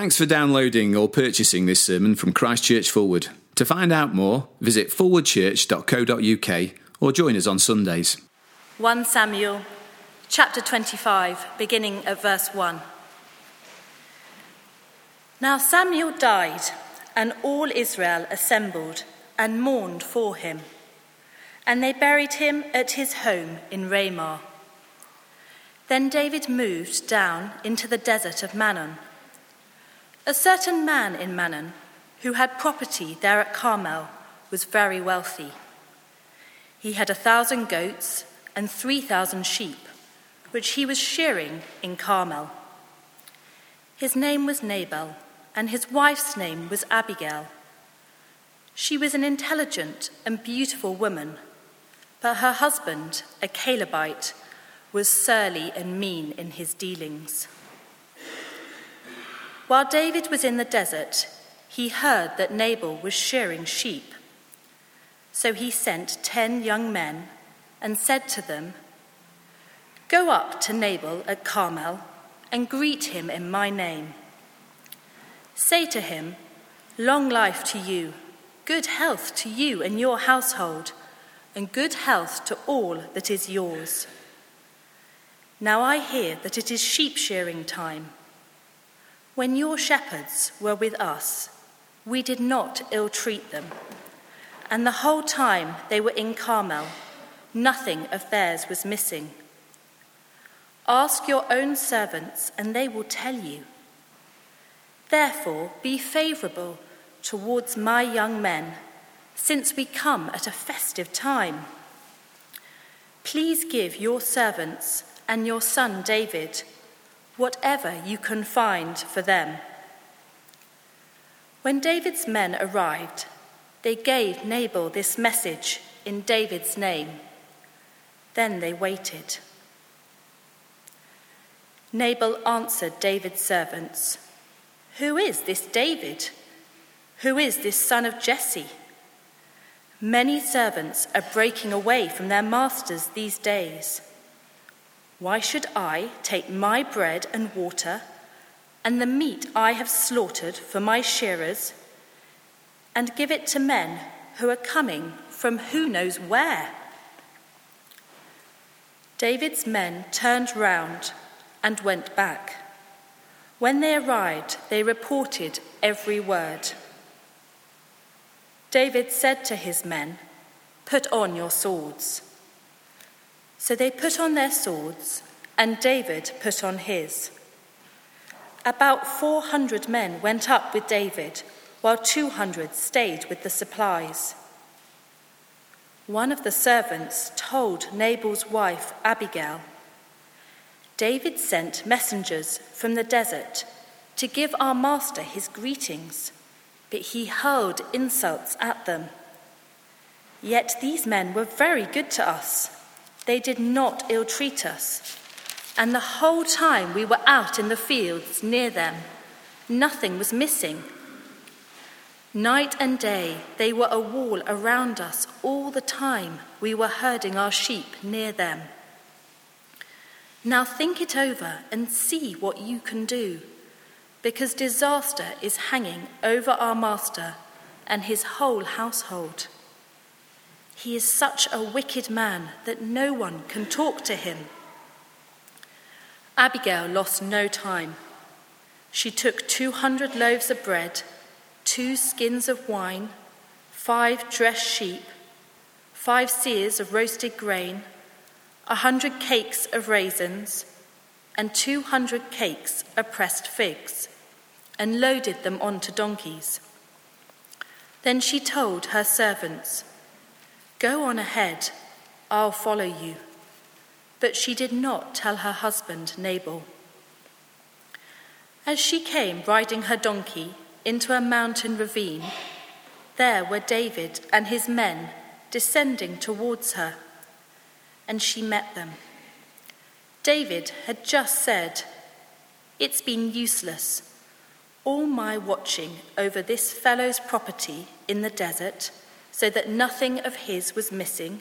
Thanks for downloading or purchasing this sermon from Christchurch Forward. To find out more, visit forwardchurch.co.uk or join us on Sundays. 1 Samuel chapter 25, beginning at verse 1. Now Samuel died, and all Israel assembled and mourned for him. And they buried him at his home in Ramah. Then David moved down into the desert of Maon. A certain man in Maon, who had property there at Carmel, was very wealthy. He had a thousand goats and three thousand sheep, which he was shearing in Carmel. His name was Nabal, and his wife's name was Abigail. She was an intelligent and beautiful woman, but her husband, a Calebite, was surly and mean in his dealings. While David was in the desert, he heard that Nabal was shearing sheep. So he sent ten young men and said to them, Go up to Nabal at Carmel and greet him in my name. Say to him, Long life to you, good health to you and your household, and good health to all that is yours. Now I hear that it is sheep shearing time. When your shepherds were with us, we did not ill treat them, and the whole time they were in Carmel, nothing of theirs was missing. Ask your own servants, and they will tell you. Therefore, be favorable towards my young men, since we come at a festive time. Please give your servants and your son David whatever you can find for them. When David's men arrived, they gave Nabal this message in David's name. Then they waited. Nabal answered David's servants. Who is this David? Who is this son of Jesse? Many servants are breaking away from their masters these days. Why should I take my bread and water and the meat I have slaughtered for my shearers and give it to men who are coming from who knows where? David's men turned round and went back. When they arrived, they reported every word. David said to his men, Put on your swords. So they put on their swords, and David put on his. About 400 men went up with David, while 200 stayed with the supplies. One of the servants told Nabal's wife, Abigail, David sent messengers from the desert to give our master his greetings, but he hurled insults at them. Yet these men were very good to us. They did not ill treat us. And the whole time we were out in the fields near them, nothing was missing. Night and day, they were a wall around us all the time we were herding our sheep near them. Now think it over and see what you can do, because disaster is hanging over our master and his whole household. He is such a wicked man that no one can talk to him. Abigail lost no time. She took 200 loaves of bread, two skins of wine, five dressed sheep, five seahs of roasted grain a hundred cakes of raisins, and two hundred cakes of pressed figs, and loaded them onto donkeys. Then she told her servants, Go on ahead, I'll follow you. But she did not tell her husband Nabal. As she came riding her donkey into a mountain ravine, there were David and his men descending towards her and she met them. David had just said, It's been useless. All my watching over this fellow's property in the desert, so that nothing of his was missing.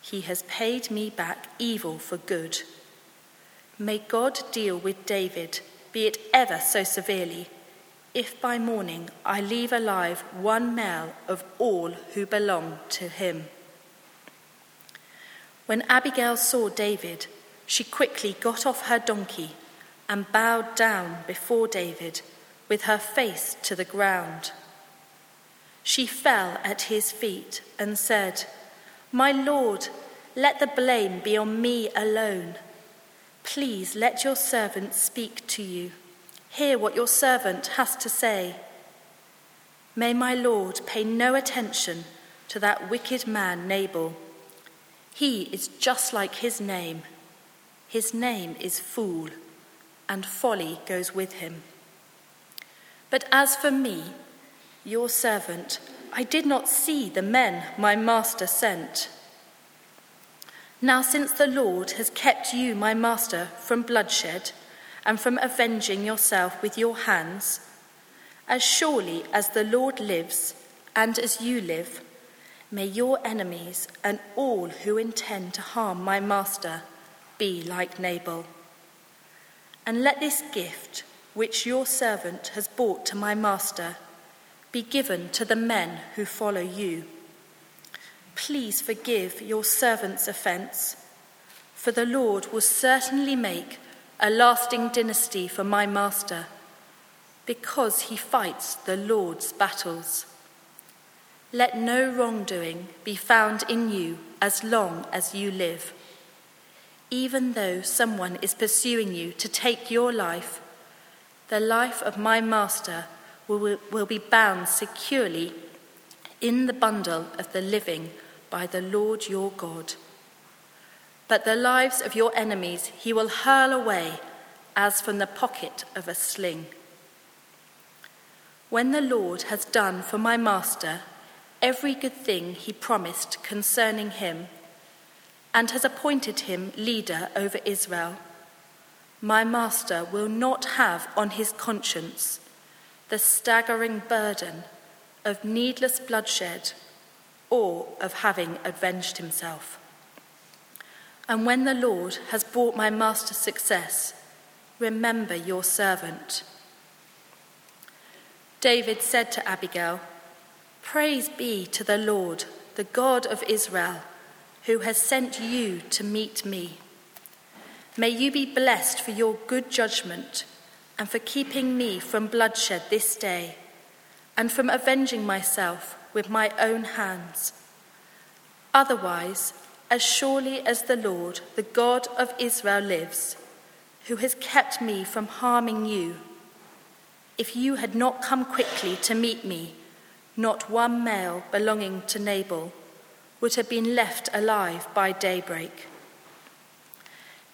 He has paid me back evil for good. May God deal with David be it ever so severely, if by morning I leave alive one male of all who belong to him. When Abigail saw David, she quickly got off her donkey and bowed down before David with her face to the ground. She fell at his feet and said, My Lord, let the blame be on me alone. Please let your servant speak to you. Hear what your servant has to say. May my Lord pay no attention to that wicked man Nabal. He is just like his name. His name is Fool, and folly goes with him. But as for me, your servant, I did not see the men my master sent. Now, since the Lord has kept you, my master, from bloodshed and from avenging yourself with your hands, as surely as the Lord lives and as you live, may your enemies and all who intend to harm my master be like Nabal. And let this gift, which your servant has brought to my master, be given to the men who follow you. Please forgive your servant's offence, for the Lord will certainly make a lasting dynasty for my master, because he fights the Lord's battles. Let no wrongdoing be found in you as long as you live. Even though someone is pursuing you to take your life, the life of my master will, be bound securely in the bundle of the living by the Lord your God. But the lives of your enemies he will hurl away as from the pocket of a sling. When the Lord has done for my master every good thing he promised concerning him, and has appointed him leader over Israel, my master will not have on his conscience the staggering burden of needless bloodshed or of having avenged himself. And when the Lord has brought my master success, remember your servant. David said to Abigail, Praise be to the Lord, the God of Israel, who has sent you to meet me. May you be blessed for your good judgment and for keeping me from bloodshed this day and from avenging myself with my own hands. Otherwise, as surely as the Lord, the God of Israel, lives, who has kept me from harming you, if you had not come quickly to meet me, not one male belonging to Nabal would have been left alive by daybreak.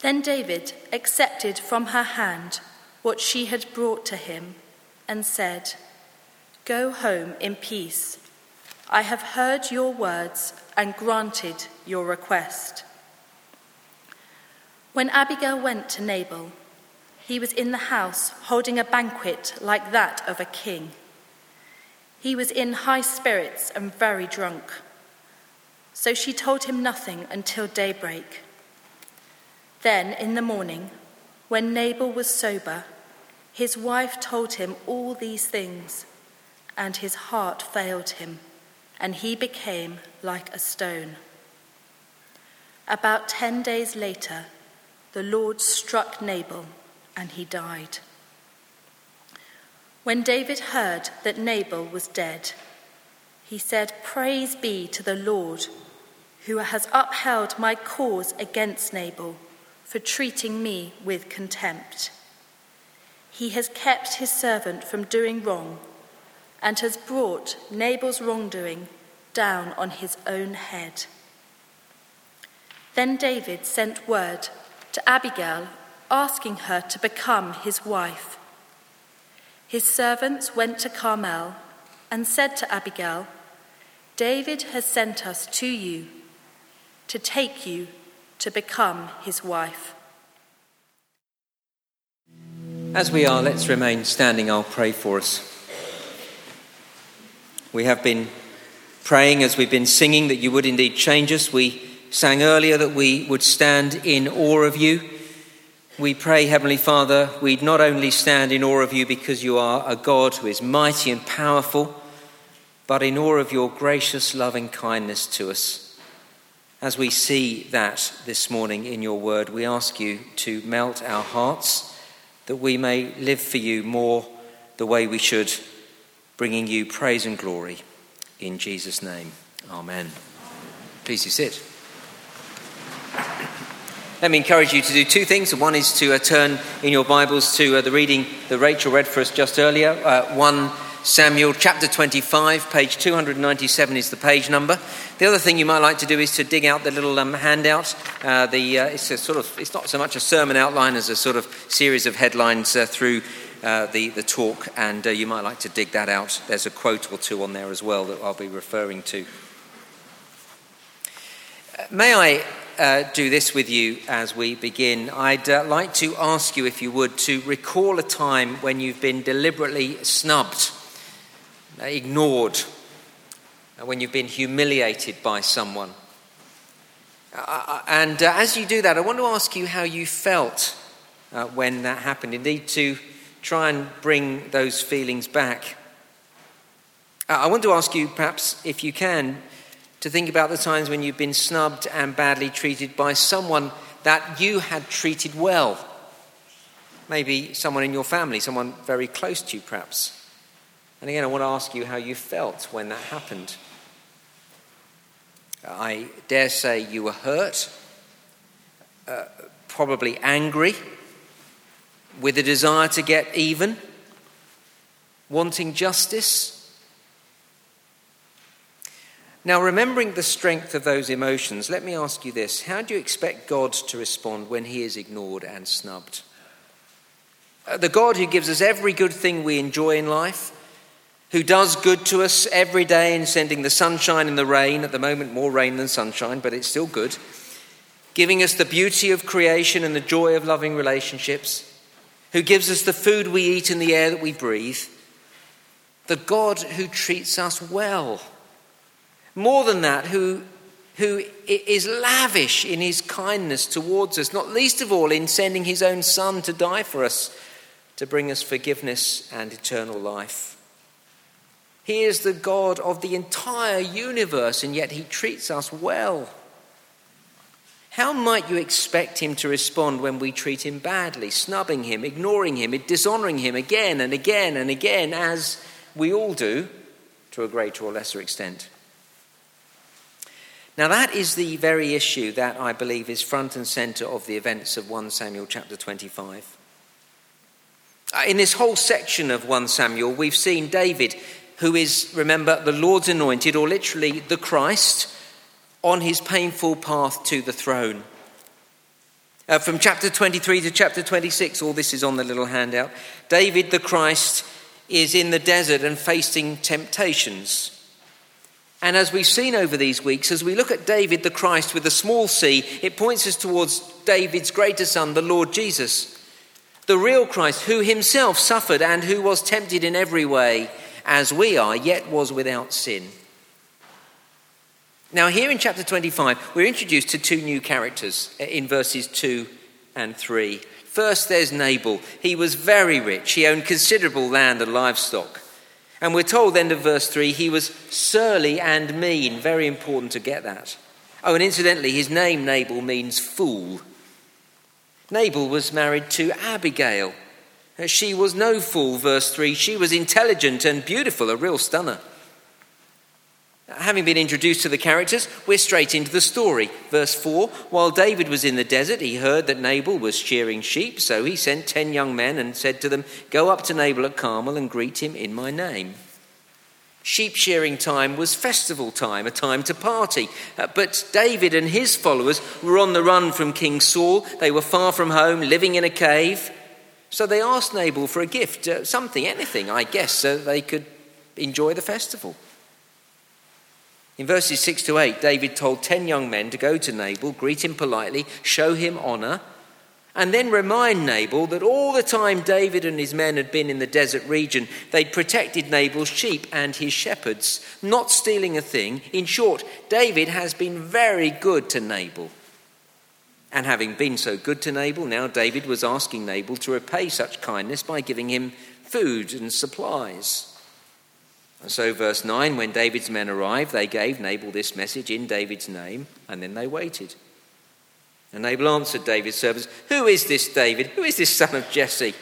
Then David accepted from her hand what she had brought to him and said, Go home in peace. I have heard your words and granted your request. When Abigail went to Nabal, he was in the house holding a banquet like that of a king. He was in high spirits and very drunk. So she told him nothing until daybreak. Then in the morning, when Nabal was sober, his wife told him all these things, and his heart failed him, and he became like a stone. About ten days later, the Lord struck Nabal, and he died. When David heard that Nabal was dead, he said, Praise be to the Lord, who has upheld my cause against Nabal for treating me with contempt. He has kept his servant from doing wrong and has brought Nabal's wrongdoing down on his own head. Then David sent word to Abigail asking her to become his wife. His servants went to Carmel and said to Abigail, David has sent us to you to take you to become his wife. As we are, let's remain standing. I'll pray for us. We have been praying as we've been singing that you would indeed change us. We sang earlier that we would stand in awe of you. We pray, Heavenly Father, we'd not only stand in awe of you because you are a God who is mighty and powerful, but in awe of your gracious, loving kindness to us. As we see that this morning in your word, we ask you to melt our hearts that we may live for you more the way we should, bringing you praise and glory. In Jesus' name, amen. Please you sit. Let me encourage you to do two things. One is to uh, turn in your Bibles to uh, the reading that Rachel read for us just earlier. Uh, 1 Samuel chapter 25, page 297 is the page number. The other thing you might like to do is to dig out the little um, handout. Uh, the, uh, it's a sort of it's not so much a sermon outline as a sort of series of headlines uh, through the, the talk, and you might like to dig that out. There's a quote or two on there as well that I'll be referring to. May I uh, do this with you as we begin. I'd uh, like to ask you, if you would, to recall a time when you've been deliberately snubbed, uh, ignored, uh, Uh, when you've been humiliated by someone. Uh, uh and uh, as you do that, I want to ask you how you felt when that happened. Indeed, to try and bring those feelings back. I want to ask you, perhaps, if you can, to think about the times when you've been snubbed and badly treated by someone that you had treated well. Maybe someone in your family, someone very close to you, perhaps. And again, I want to ask you how you felt when that happened. I dare say you were hurt, uh, probably angry, with a desire to get even, wanting justice now, remembering the strength of those emotions, let me ask you this How do you expect God to respond when he is ignored and snubbed? Uh, the God who gives us every good thing we enjoy in life, who does good to us every day in sending the sunshine and the rain, at the moment more rain than sunshine, but it's still good, giving us the beauty of creation and the joy of loving relationships, who gives us the food we eat and the air that we breathe, the God who treats us well. More than that, who, who is lavish in his kindness towards us, not least of all in sending his own Son to die for us, to bring us forgiveness and eternal life. He is the God of the entire universe, and yet he treats us well. How might you expect him to respond when we treat him badly, snubbing him, ignoring him, dishonoring him again and again and again, as we all do to a greater or lesser extent? Now, that is the very issue that I believe is front and center of the events of 1 Samuel chapter 25. Uh, in this whole section of 1 Samuel, we've seen David, who is, remember, the Lord's anointed, or literally the Christ, on his painful path to the throne. Uh, from chapter 23 to chapter 26, all this is on the little handout. David the Christ is in the desert and facing temptations. And as we've seen over these weeks, as we look at David the Christ with a small c, it points us towards David's greater son, the Lord Jesus, the real Christ, who himself suffered and who was tempted in every way as we are, yet was without sin. Now, here in chapter 25, we're introduced to two new characters uh, in verses 2 and 3. First, there's Nabal. He was very rich, he owned considerable land and livestock. And we're told, end of verse 3, he was surly and mean. Very important to get that. Oh, and incidentally, his name, Nabal, means fool. Nabal was married to Abigail. She was no fool, verse 3. She was intelligent and beautiful, a real stunner. Having been introduced to the characters, we're straight into the story. Verse 4 While David was in the desert, he heard that Nabal was shearing sheep, so he sent ten young men and said to them, Go up to Nabal at Carmel and greet him in my name. Sheep shearing time was festival time, a time to party. Uh, but David and his followers were on the run from King Saul. They were far from home, living in a cave. So they asked Nabal for a gift, uh, something, anything, I guess, so they could enjoy the festival. In verses 6 to 8, David told 10 young men to go to Nabal, greet him politely, show him honor, and then remind Nabal that all the time David and his men had been in the desert region, they'd protected Nabal's sheep and his shepherds, not stealing a thing. In short, David has been very good to Nabal. And having been so good to Nabal, now David was asking Nabal to repay such kindness by giving him food and supplies. And so, verse 9 when David's men arrived, they gave Nabal this message in David's name, and then they waited. And Nabal answered David's servants, Who is this David? Who is this son of Jesse?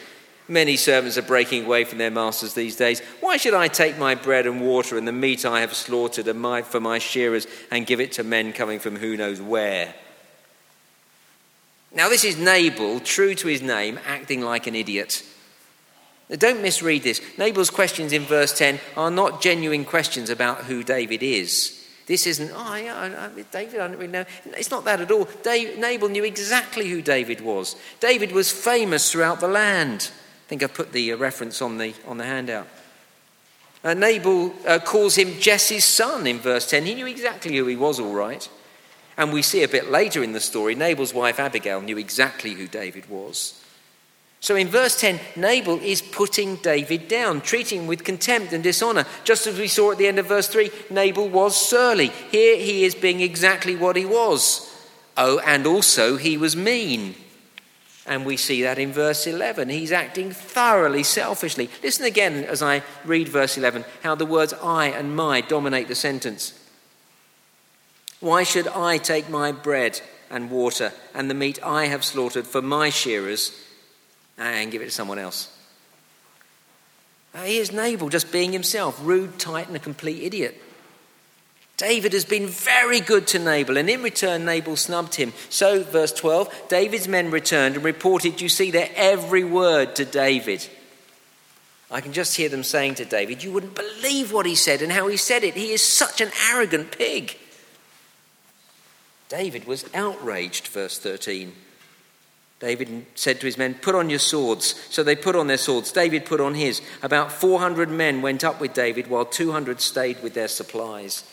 Many servants are breaking away from their masters these days. Why should I take my bread and water and the meat I have slaughtered for my shearers and give it to men coming from who knows where? Now, this is Nabal, true to his name, acting like an idiot. Don't misread this. Nabal's questions in verse 10 are not genuine questions about who David is. This isn't, oh, yeah, David, I don't really know. It's not that at all. David, Nabal knew exactly who David was. David was famous throughout the land. I think I put the uh, reference on the, on the handout. Uh, Nabal uh, calls him Jesse's son in verse 10. He knew exactly who he was, all right. And we see a bit later in the story, Nabal's wife Abigail knew exactly who David was. So in verse 10, Nabal is putting David down, treating him with contempt and dishonor. Just as we saw at the end of verse 3, Nabal was surly. Here he is being exactly what he was. Oh, and also he was mean. And we see that in verse 11. He's acting thoroughly selfishly. Listen again as I read verse 11 how the words I and my dominate the sentence. Why should I take my bread and water and the meat I have slaughtered for my shearers? and give it to someone else. Uh, here's Nabal just being himself, rude, tight, and a complete idiot. David has been very good to Nabal, and in return, Nabal snubbed him. So, verse 12 David's men returned and reported, You see, their every word to David. I can just hear them saying to David, You wouldn't believe what he said and how he said it. He is such an arrogant pig. David was outraged, verse 13. David said to his men, Put on your swords. So they put on their swords. David put on his. About 400 men went up with David, while 200 stayed with their supplies.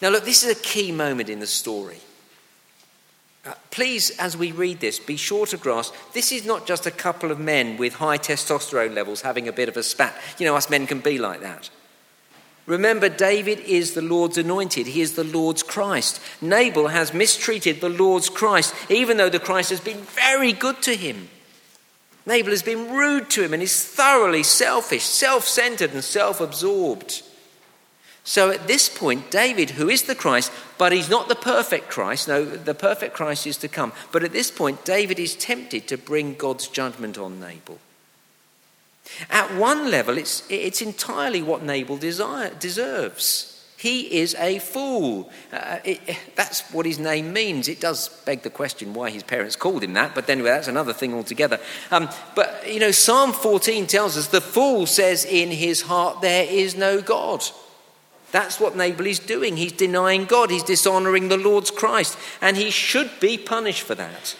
Now, look, this is a key moment in the story. Uh, please, as we read this, be sure to grasp this is not just a couple of men with high testosterone levels having a bit of a spat. You know, us men can be like that. Remember, David is the Lord's anointed. He is the Lord's Christ. Nabal has mistreated the Lord's Christ, even though the Christ has been very good to him. Nabal has been rude to him and is thoroughly selfish, self centered, and self absorbed. So at this point, David, who is the Christ, but he's not the perfect Christ, no, the perfect Christ is to come. But at this point, David is tempted to bring God's judgment on Nabal. At one level, it's, it's entirely what Nabal desire, deserves. He is a fool. Uh, it, that's what his name means. It does beg the question why his parents called him that, but then that's another thing altogether. Um, but, you know, Psalm 14 tells us the fool says in his heart, There is no God. That's what Nabal is doing. He's denying God, he's dishonoring the Lord's Christ, and he should be punished for that.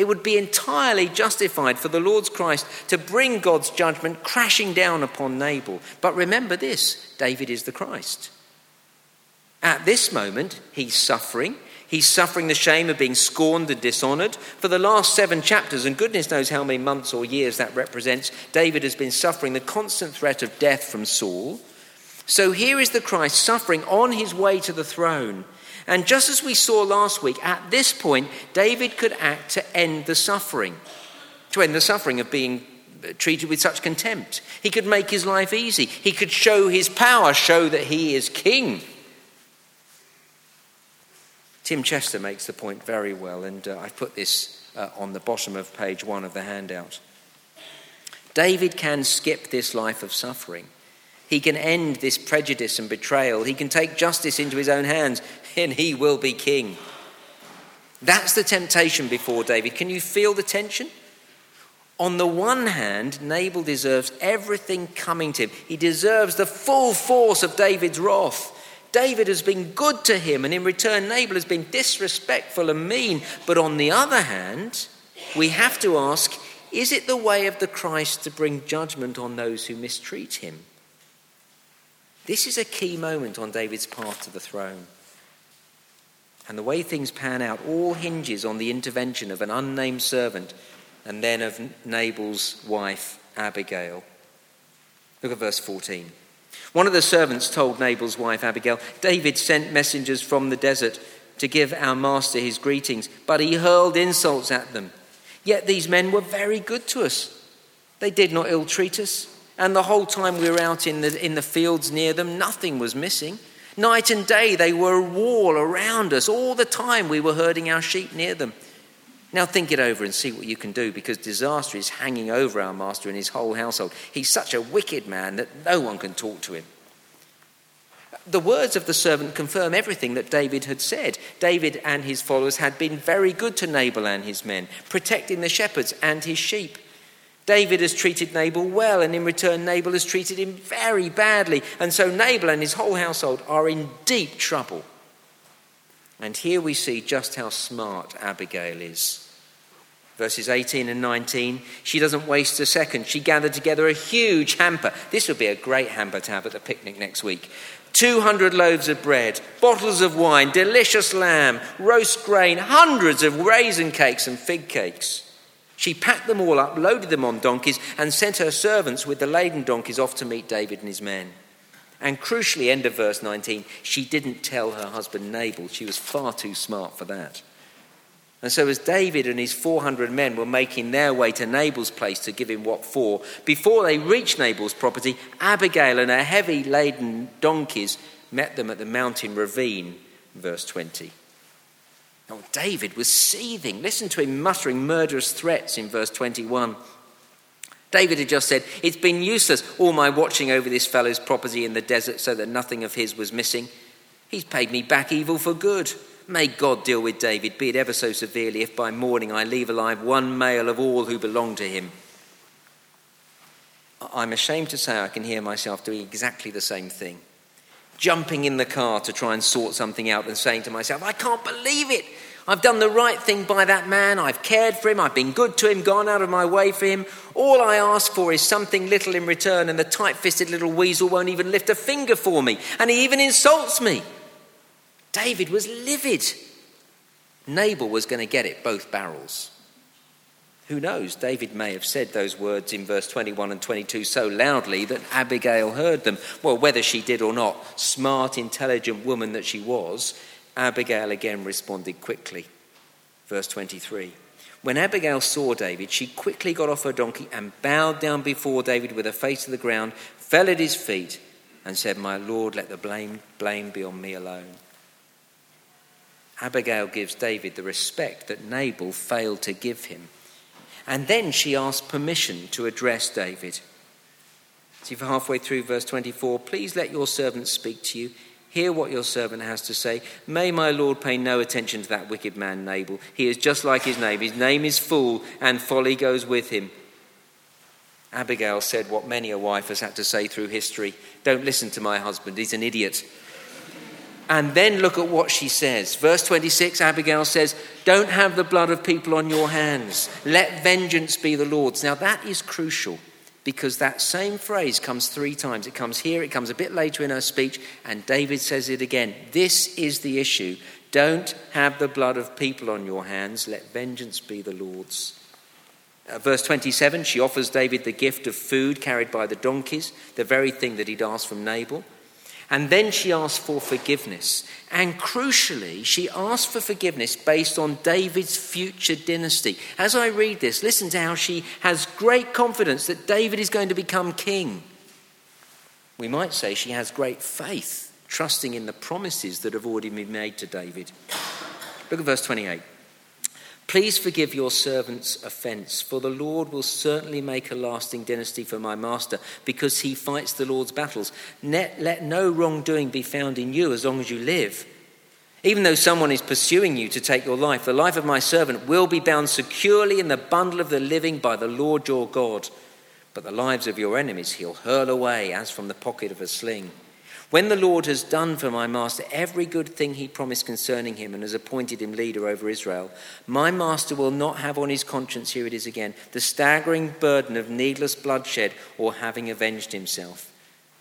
It would be entirely justified for the Lord's Christ to bring God's judgment crashing down upon Nabal. But remember this David is the Christ. At this moment, he's suffering. He's suffering the shame of being scorned and dishonored. For the last seven chapters, and goodness knows how many months or years that represents, David has been suffering the constant threat of death from Saul. So here is the Christ suffering on his way to the throne. And just as we saw last week, at this point, David could act to end the suffering, to end the suffering of being treated with such contempt. He could make his life easy. He could show his power, show that he is king. Tim Chester makes the point very well, and uh, I've put this uh, on the bottom of page one of the handout. David can skip this life of suffering. He can end this prejudice and betrayal. He can take justice into his own hands and he will be king. That's the temptation before David. Can you feel the tension? On the one hand, Nabal deserves everything coming to him. He deserves the full force of David's wrath. David has been good to him, and in return, Nabal has been disrespectful and mean. But on the other hand, we have to ask is it the way of the Christ to bring judgment on those who mistreat him? This is a key moment on David's path to the throne. And the way things pan out all hinges on the intervention of an unnamed servant and then of Nabal's wife, Abigail. Look at verse 14. One of the servants told Nabal's wife, Abigail, David sent messengers from the desert to give our master his greetings, but he hurled insults at them. Yet these men were very good to us. They did not ill treat us. And the whole time we were out in the, in the fields near them, nothing was missing. Night and day, they were a wall around us. All the time we were herding our sheep near them. Now think it over and see what you can do because disaster is hanging over our master and his whole household. He's such a wicked man that no one can talk to him. The words of the servant confirm everything that David had said. David and his followers had been very good to Nabal and his men, protecting the shepherds and his sheep. David has treated Nabal well, and in return, Nabal has treated him very badly. And so Nabal and his whole household are in deep trouble. And here we see just how smart Abigail is. Verses 18 and 19, she doesn't waste a second. She gathered together a huge hamper. This would be a great hamper to have at the picnic next week. 200 loaves of bread, bottles of wine, delicious lamb, roast grain, hundreds of raisin cakes and fig cakes. She packed them all up, loaded them on donkeys, and sent her servants with the laden donkeys off to meet David and his men. And crucially, end of verse 19, she didn't tell her husband Nabal. She was far too smart for that. And so, as David and his 400 men were making their way to Nabal's place to give him what for, before they reached Nabal's property, Abigail and her heavy laden donkeys met them at the mountain ravine, verse 20. Now, David was seething. Listen to him muttering murderous threats in verse 21. David had just said, It's been useless, all my watching over this fellow's property in the desert so that nothing of his was missing. He's paid me back evil for good. May God deal with David, be it ever so severely, if by morning I leave alive one male of all who belong to him. I'm ashamed to say I can hear myself doing exactly the same thing. Jumping in the car to try and sort something out and saying to myself, I can't believe it. I've done the right thing by that man. I've cared for him. I've been good to him, gone out of my way for him. All I ask for is something little in return, and the tight fisted little weasel won't even lift a finger for me, and he even insults me. David was livid. Nabal was going to get it both barrels. Who knows? David may have said those words in verse 21 and 22 so loudly that Abigail heard them. Well, whether she did or not, smart, intelligent woman that she was, Abigail again responded quickly. Verse 23. When Abigail saw David, she quickly got off her donkey and bowed down before David with her face to the ground, fell at his feet, and said, My Lord, let the blame, blame be on me alone. Abigail gives David the respect that Nabal failed to give him. And then she asks permission to address David. See, for halfway through verse 24, please let your servant speak to you. Hear what your servant has to say. May my Lord pay no attention to that wicked man, Nabal. He is just like his name. His name is Fool, and folly goes with him. Abigail said what many a wife has had to say through history Don't listen to my husband, he's an idiot. And then look at what she says. Verse 26, Abigail says, Don't have the blood of people on your hands. Let vengeance be the Lord's. Now, that is crucial because that same phrase comes three times. It comes here, it comes a bit later in her speech, and David says it again. This is the issue. Don't have the blood of people on your hands. Let vengeance be the Lord's. Uh, verse 27, she offers David the gift of food carried by the donkeys, the very thing that he'd asked from Nabal. And then she asked for forgiveness. And crucially, she asked for forgiveness based on David's future dynasty. As I read this, listen to how she has great confidence that David is going to become king. We might say she has great faith, trusting in the promises that have already been made to David. Look at verse 28. Please forgive your servant's offense, for the Lord will certainly make a lasting dynasty for my master, because he fights the Lord's battles. Let, let no wrongdoing be found in you as long as you live. Even though someone is pursuing you to take your life, the life of my servant will be bound securely in the bundle of the living by the Lord your God. But the lives of your enemies he'll hurl away as from the pocket of a sling. When the Lord has done for my master every good thing he promised concerning him and has appointed him leader over Israel, my master will not have on his conscience, here it is again, the staggering burden of needless bloodshed or having avenged himself.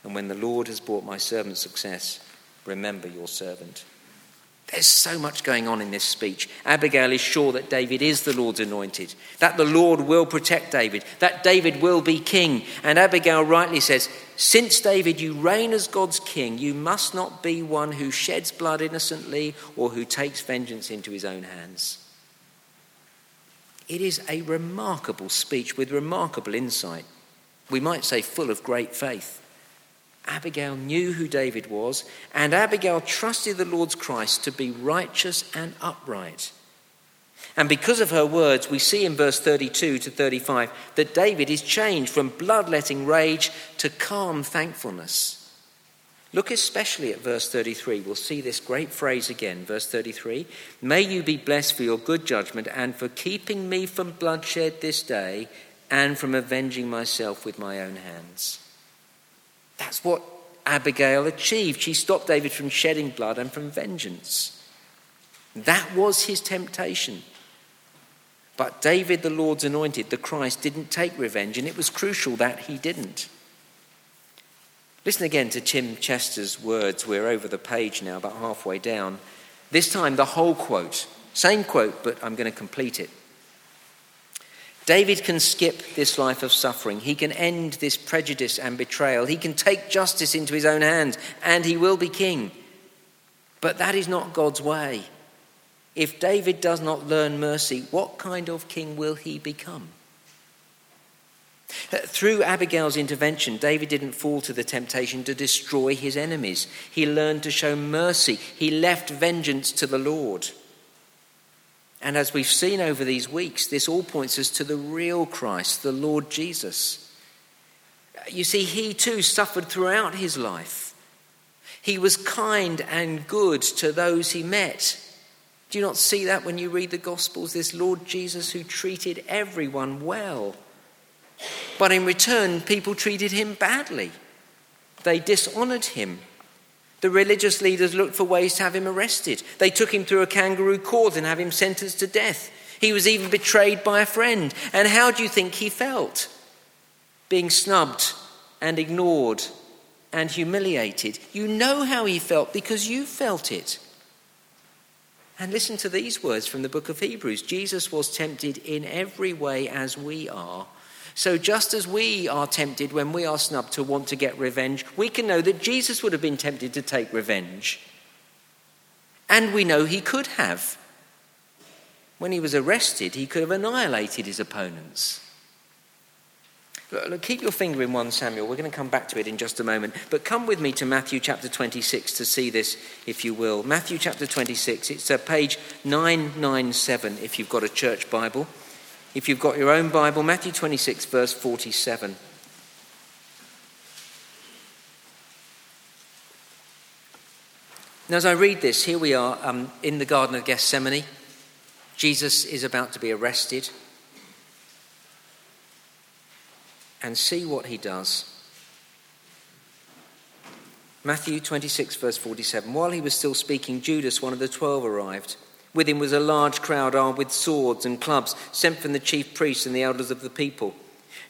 And when the Lord has brought my servant success, remember your servant. There's so much going on in this speech. Abigail is sure that David is the Lord's anointed, that the Lord will protect David, that David will be king. And Abigail rightly says, Since David, you reign as God's king, you must not be one who sheds blood innocently or who takes vengeance into his own hands. It is a remarkable speech with remarkable insight. We might say full of great faith. Abigail knew who David was, and Abigail trusted the Lord's Christ to be righteous and upright. And because of her words, we see in verse 32 to 35 that David is changed from bloodletting rage to calm thankfulness. Look especially at verse 33. We'll see this great phrase again. Verse 33 May you be blessed for your good judgment and for keeping me from bloodshed this day and from avenging myself with my own hands. That's what Abigail achieved. She stopped David from shedding blood and from vengeance. That was his temptation. But David, the Lord's anointed, the Christ, didn't take revenge, and it was crucial that he didn't. Listen again to Tim Chester's words. We're over the page now, about halfway down. This time, the whole quote. Same quote, but I'm going to complete it. David can skip this life of suffering. He can end this prejudice and betrayal. He can take justice into his own hands, and he will be king. But that is not God's way. If David does not learn mercy, what kind of king will he become? Uh, through Abigail's intervention, David didn't fall to the temptation to destroy his enemies. He learned to show mercy. He left vengeance to the Lord. And as we've seen over these weeks, this all points us to the real Christ, the Lord Jesus. You see, he too suffered throughout his life. He was kind and good to those he met. Do you not see that when you read the Gospels? This Lord Jesus who treated everyone well. But in return, people treated him badly. They dishonored him. The religious leaders looked for ways to have him arrested. They took him through a kangaroo court and have him sentenced to death. He was even betrayed by a friend. And how do you think he felt? Being snubbed and ignored and humiliated. You know how he felt because you felt it. And listen to these words from the book of Hebrews Jesus was tempted in every way as we are so, just as we are tempted when we are snubbed to want to get revenge, we can know that Jesus would have been tempted to take revenge. And we know he could have. When he was arrested, he could have annihilated his opponents. Look, look, keep your finger in 1 Samuel. We're going to come back to it in just a moment. But come with me to Matthew chapter 26 to see this, if you will. Matthew chapter 26. It's uh, page 997 if you've got a church Bible. If you've got your own Bible, Matthew 26, verse 47. Now, as I read this, here we are um, in the Garden of Gethsemane. Jesus is about to be arrested. And see what he does. Matthew 26, verse 47. While he was still speaking, Judas, one of the twelve, arrived. With him was a large crowd armed with swords and clubs, sent from the chief priests and the elders of the people.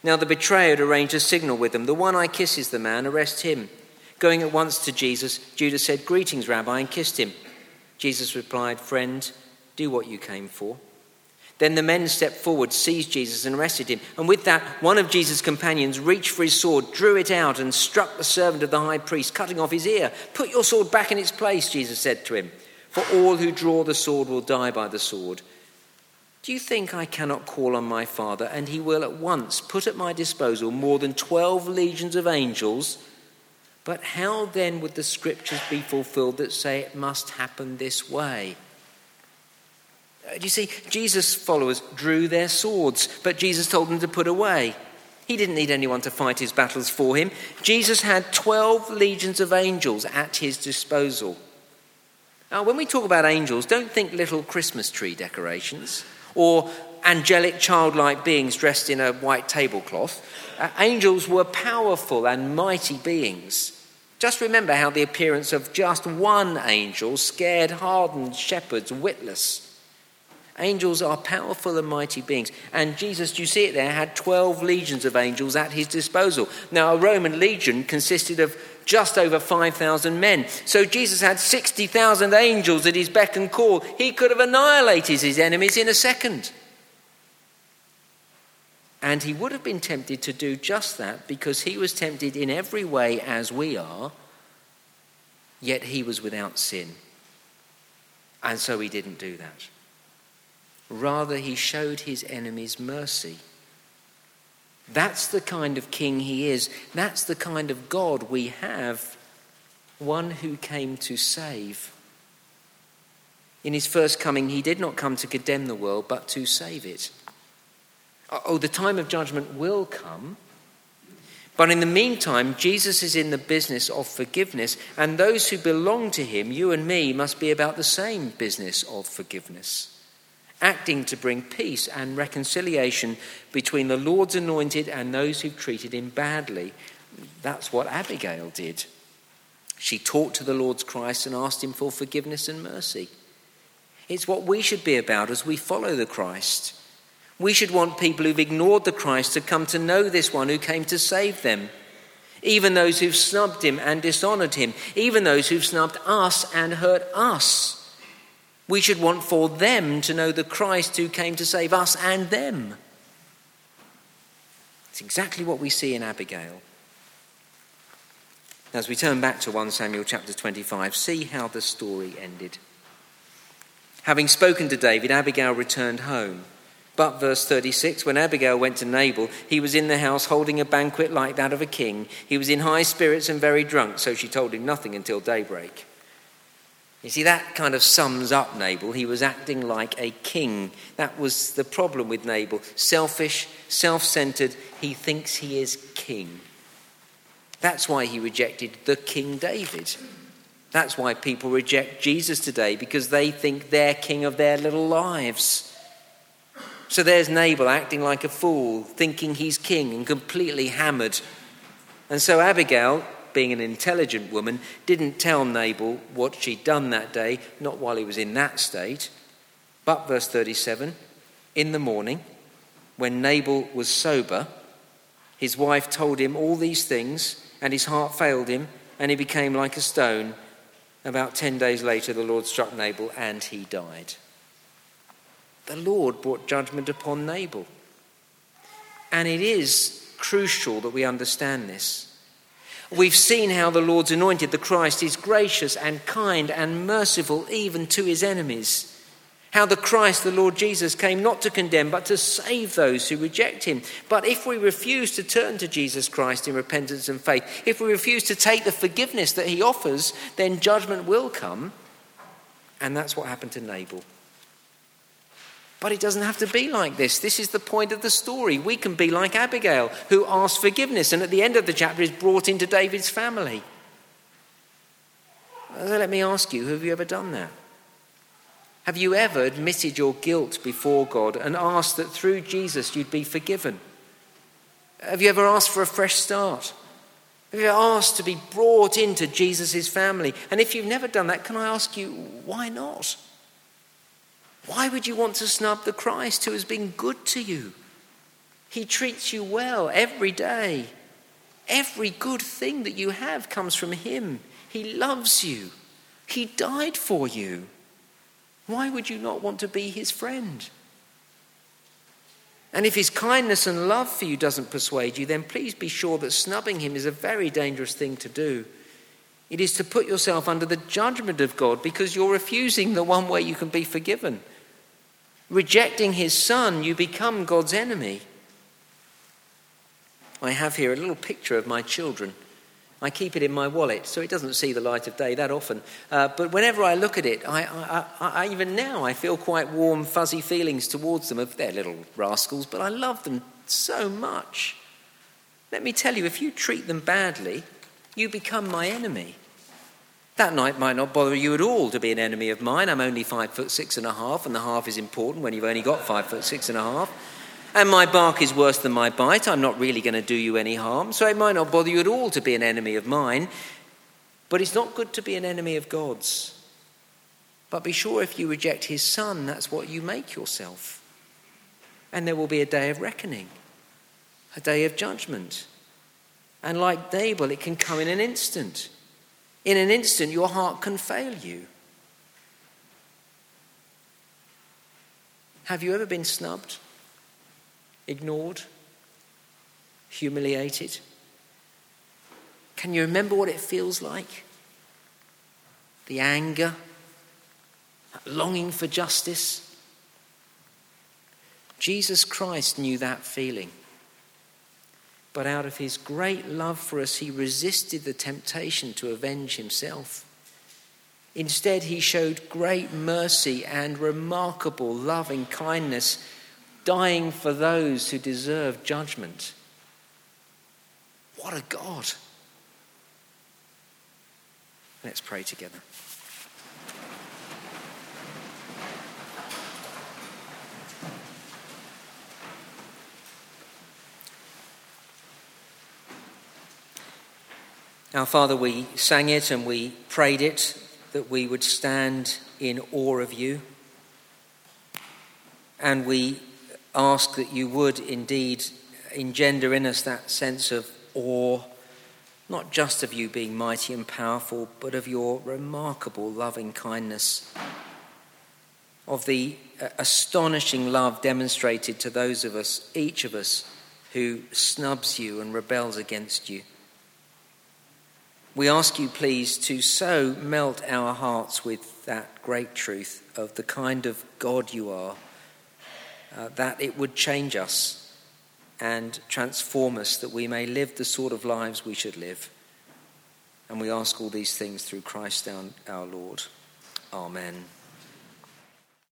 Now the betrayer had arranged a signal with them. The one I kiss is the man, arrest him. Going at once to Jesus, Judas said, Greetings, Rabbi, and kissed him. Jesus replied, Friend, do what you came for. Then the men stepped forward, seized Jesus, and arrested him. And with that, one of Jesus' companions reached for his sword, drew it out, and struck the servant of the high priest, cutting off his ear. Put your sword back in its place, Jesus said to him. For all who draw the sword will die by the sword. Do you think I cannot call on my Father, and he will at once put at my disposal more than twelve legions of angels? But how then would the scriptures be fulfilled that say it must happen this way? Uh, do you see, Jesus' followers drew their swords, but Jesus told them to put away. He didn't need anyone to fight his battles for him. Jesus had 12 legions of angels at his disposal. Now, when we talk about angels, don't think little Christmas tree decorations or angelic childlike beings dressed in a white tablecloth. Uh, angels were powerful and mighty beings. Just remember how the appearance of just one angel scared hardened shepherds witless. Angels are powerful and mighty beings. And Jesus, do you see it there, had 12 legions of angels at his disposal. Now, a Roman legion consisted of just over 5,000 men. So Jesus had 60,000 angels at his beck and call. He could have annihilated his enemies in a second. And he would have been tempted to do just that because he was tempted in every way as we are, yet he was without sin. And so he didn't do that. Rather, he showed his enemies mercy. That's the kind of king he is. That's the kind of God we have. One who came to save. In his first coming, he did not come to condemn the world, but to save it. Uh, oh, the time of judgment will come. But in the meantime, Jesus is in the business of forgiveness, and those who belong to him, you and me, must be about the same business of forgiveness acting to bring peace and reconciliation between the Lord's anointed and those who've treated him badly. That's what Abigail did. She talked to the Lord's Christ and asked him for forgiveness and mercy. It's what we should be about as we follow the Christ. We should want people who've ignored the Christ to come to know this one who came to save them. Even those who've snubbed him and dishonored him, even those who've snubbed us and hurt us. We should want for them to know the Christ who came to save us and them. It's exactly what we see in Abigail. As we turn back to 1 Samuel chapter 25, see how the story ended. Having spoken to David, Abigail returned home. But, verse 36, when Abigail went to Nabal, he was in the house holding a banquet like that of a king. He was in high spirits and very drunk, so she told him nothing until daybreak. You see, that kind of sums up Nabal. He was acting like a king. That was the problem with Nabal. Selfish, self centered, he thinks he is king. That's why he rejected the King David. That's why people reject Jesus today, because they think they're king of their little lives. So there's Nabal acting like a fool, thinking he's king and completely hammered. And so Abigail being an intelligent woman, didn't tell Nabal what she'd done that day, not while he was in that state. But, verse 37, in the morning, when Nabal was sober, his wife told him all these things, and his heart failed him, and he became like a stone. About 10 days later, the Lord struck Nabal, and he died. The Lord brought judgment upon Nabal. And it is crucial that we understand this. We've seen how the Lord's anointed, the Christ, is gracious and kind and merciful even to his enemies. How the Christ, the Lord Jesus, came not to condemn, but to save those who reject him. But if we refuse to turn to Jesus Christ in repentance and faith, if we refuse to take the forgiveness that he offers, then judgment will come. And that's what happened to Nabal. But it doesn't have to be like this. This is the point of the story. We can be like Abigail, who asked forgiveness and at the end of the chapter is brought into David's family. So let me ask you have you ever done that? Have you ever admitted your guilt before God and asked that through Jesus you'd be forgiven? Have you ever asked for a fresh start? Have you asked to be brought into Jesus' family? And if you've never done that, can I ask you, why not? Why would you want to snub the Christ who has been good to you? He treats you well every day. Every good thing that you have comes from Him. He loves you. He died for you. Why would you not want to be His friend? And if His kindness and love for you doesn't persuade you, then please be sure that snubbing Him is a very dangerous thing to do. It is to put yourself under the judgment of God because you're refusing the one way you can be forgiven. Rejecting his son, you become God's enemy. I have here a little picture of my children. I keep it in my wallet, so it doesn't see the light of day that often. Uh, but whenever I look at it, I, I, I, even now, I feel quite warm, fuzzy feelings towards them. Of they're little rascals, but I love them so much. Let me tell you, if you treat them badly, you become my enemy. That night might not bother you at all to be an enemy of mine. I'm only five foot six and a half, and the half is important when you've only got five foot six and a half. And my bark is worse than my bite. I'm not really going to do you any harm, so it might not bother you at all to be an enemy of mine. But it's not good to be an enemy of God's. But be sure if you reject his son, that's what you make yourself. And there will be a day of reckoning, a day of judgment. And like Nabal, it can come in an instant. In an instant, your heart can fail you. Have you ever been snubbed, ignored, humiliated? Can you remember what it feels like? The anger, longing for justice. Jesus Christ knew that feeling. But out of his great love for us, he resisted the temptation to avenge himself. Instead, he showed great mercy and remarkable loving kindness, dying for those who deserve judgment. What a God! Let's pray together. Our Father, we sang it and we prayed it that we would stand in awe of you. And we ask that you would indeed engender in us that sense of awe, not just of you being mighty and powerful, but of your remarkable loving kindness, of the uh, astonishing love demonstrated to those of us, each of us, who snubs you and rebels against you. We ask you, please, to so melt our hearts with that great truth of the kind of God you are, uh, that it would change us and transform us, that we may live the sort of lives we should live. And we ask all these things through Christ our, our Lord. Amen.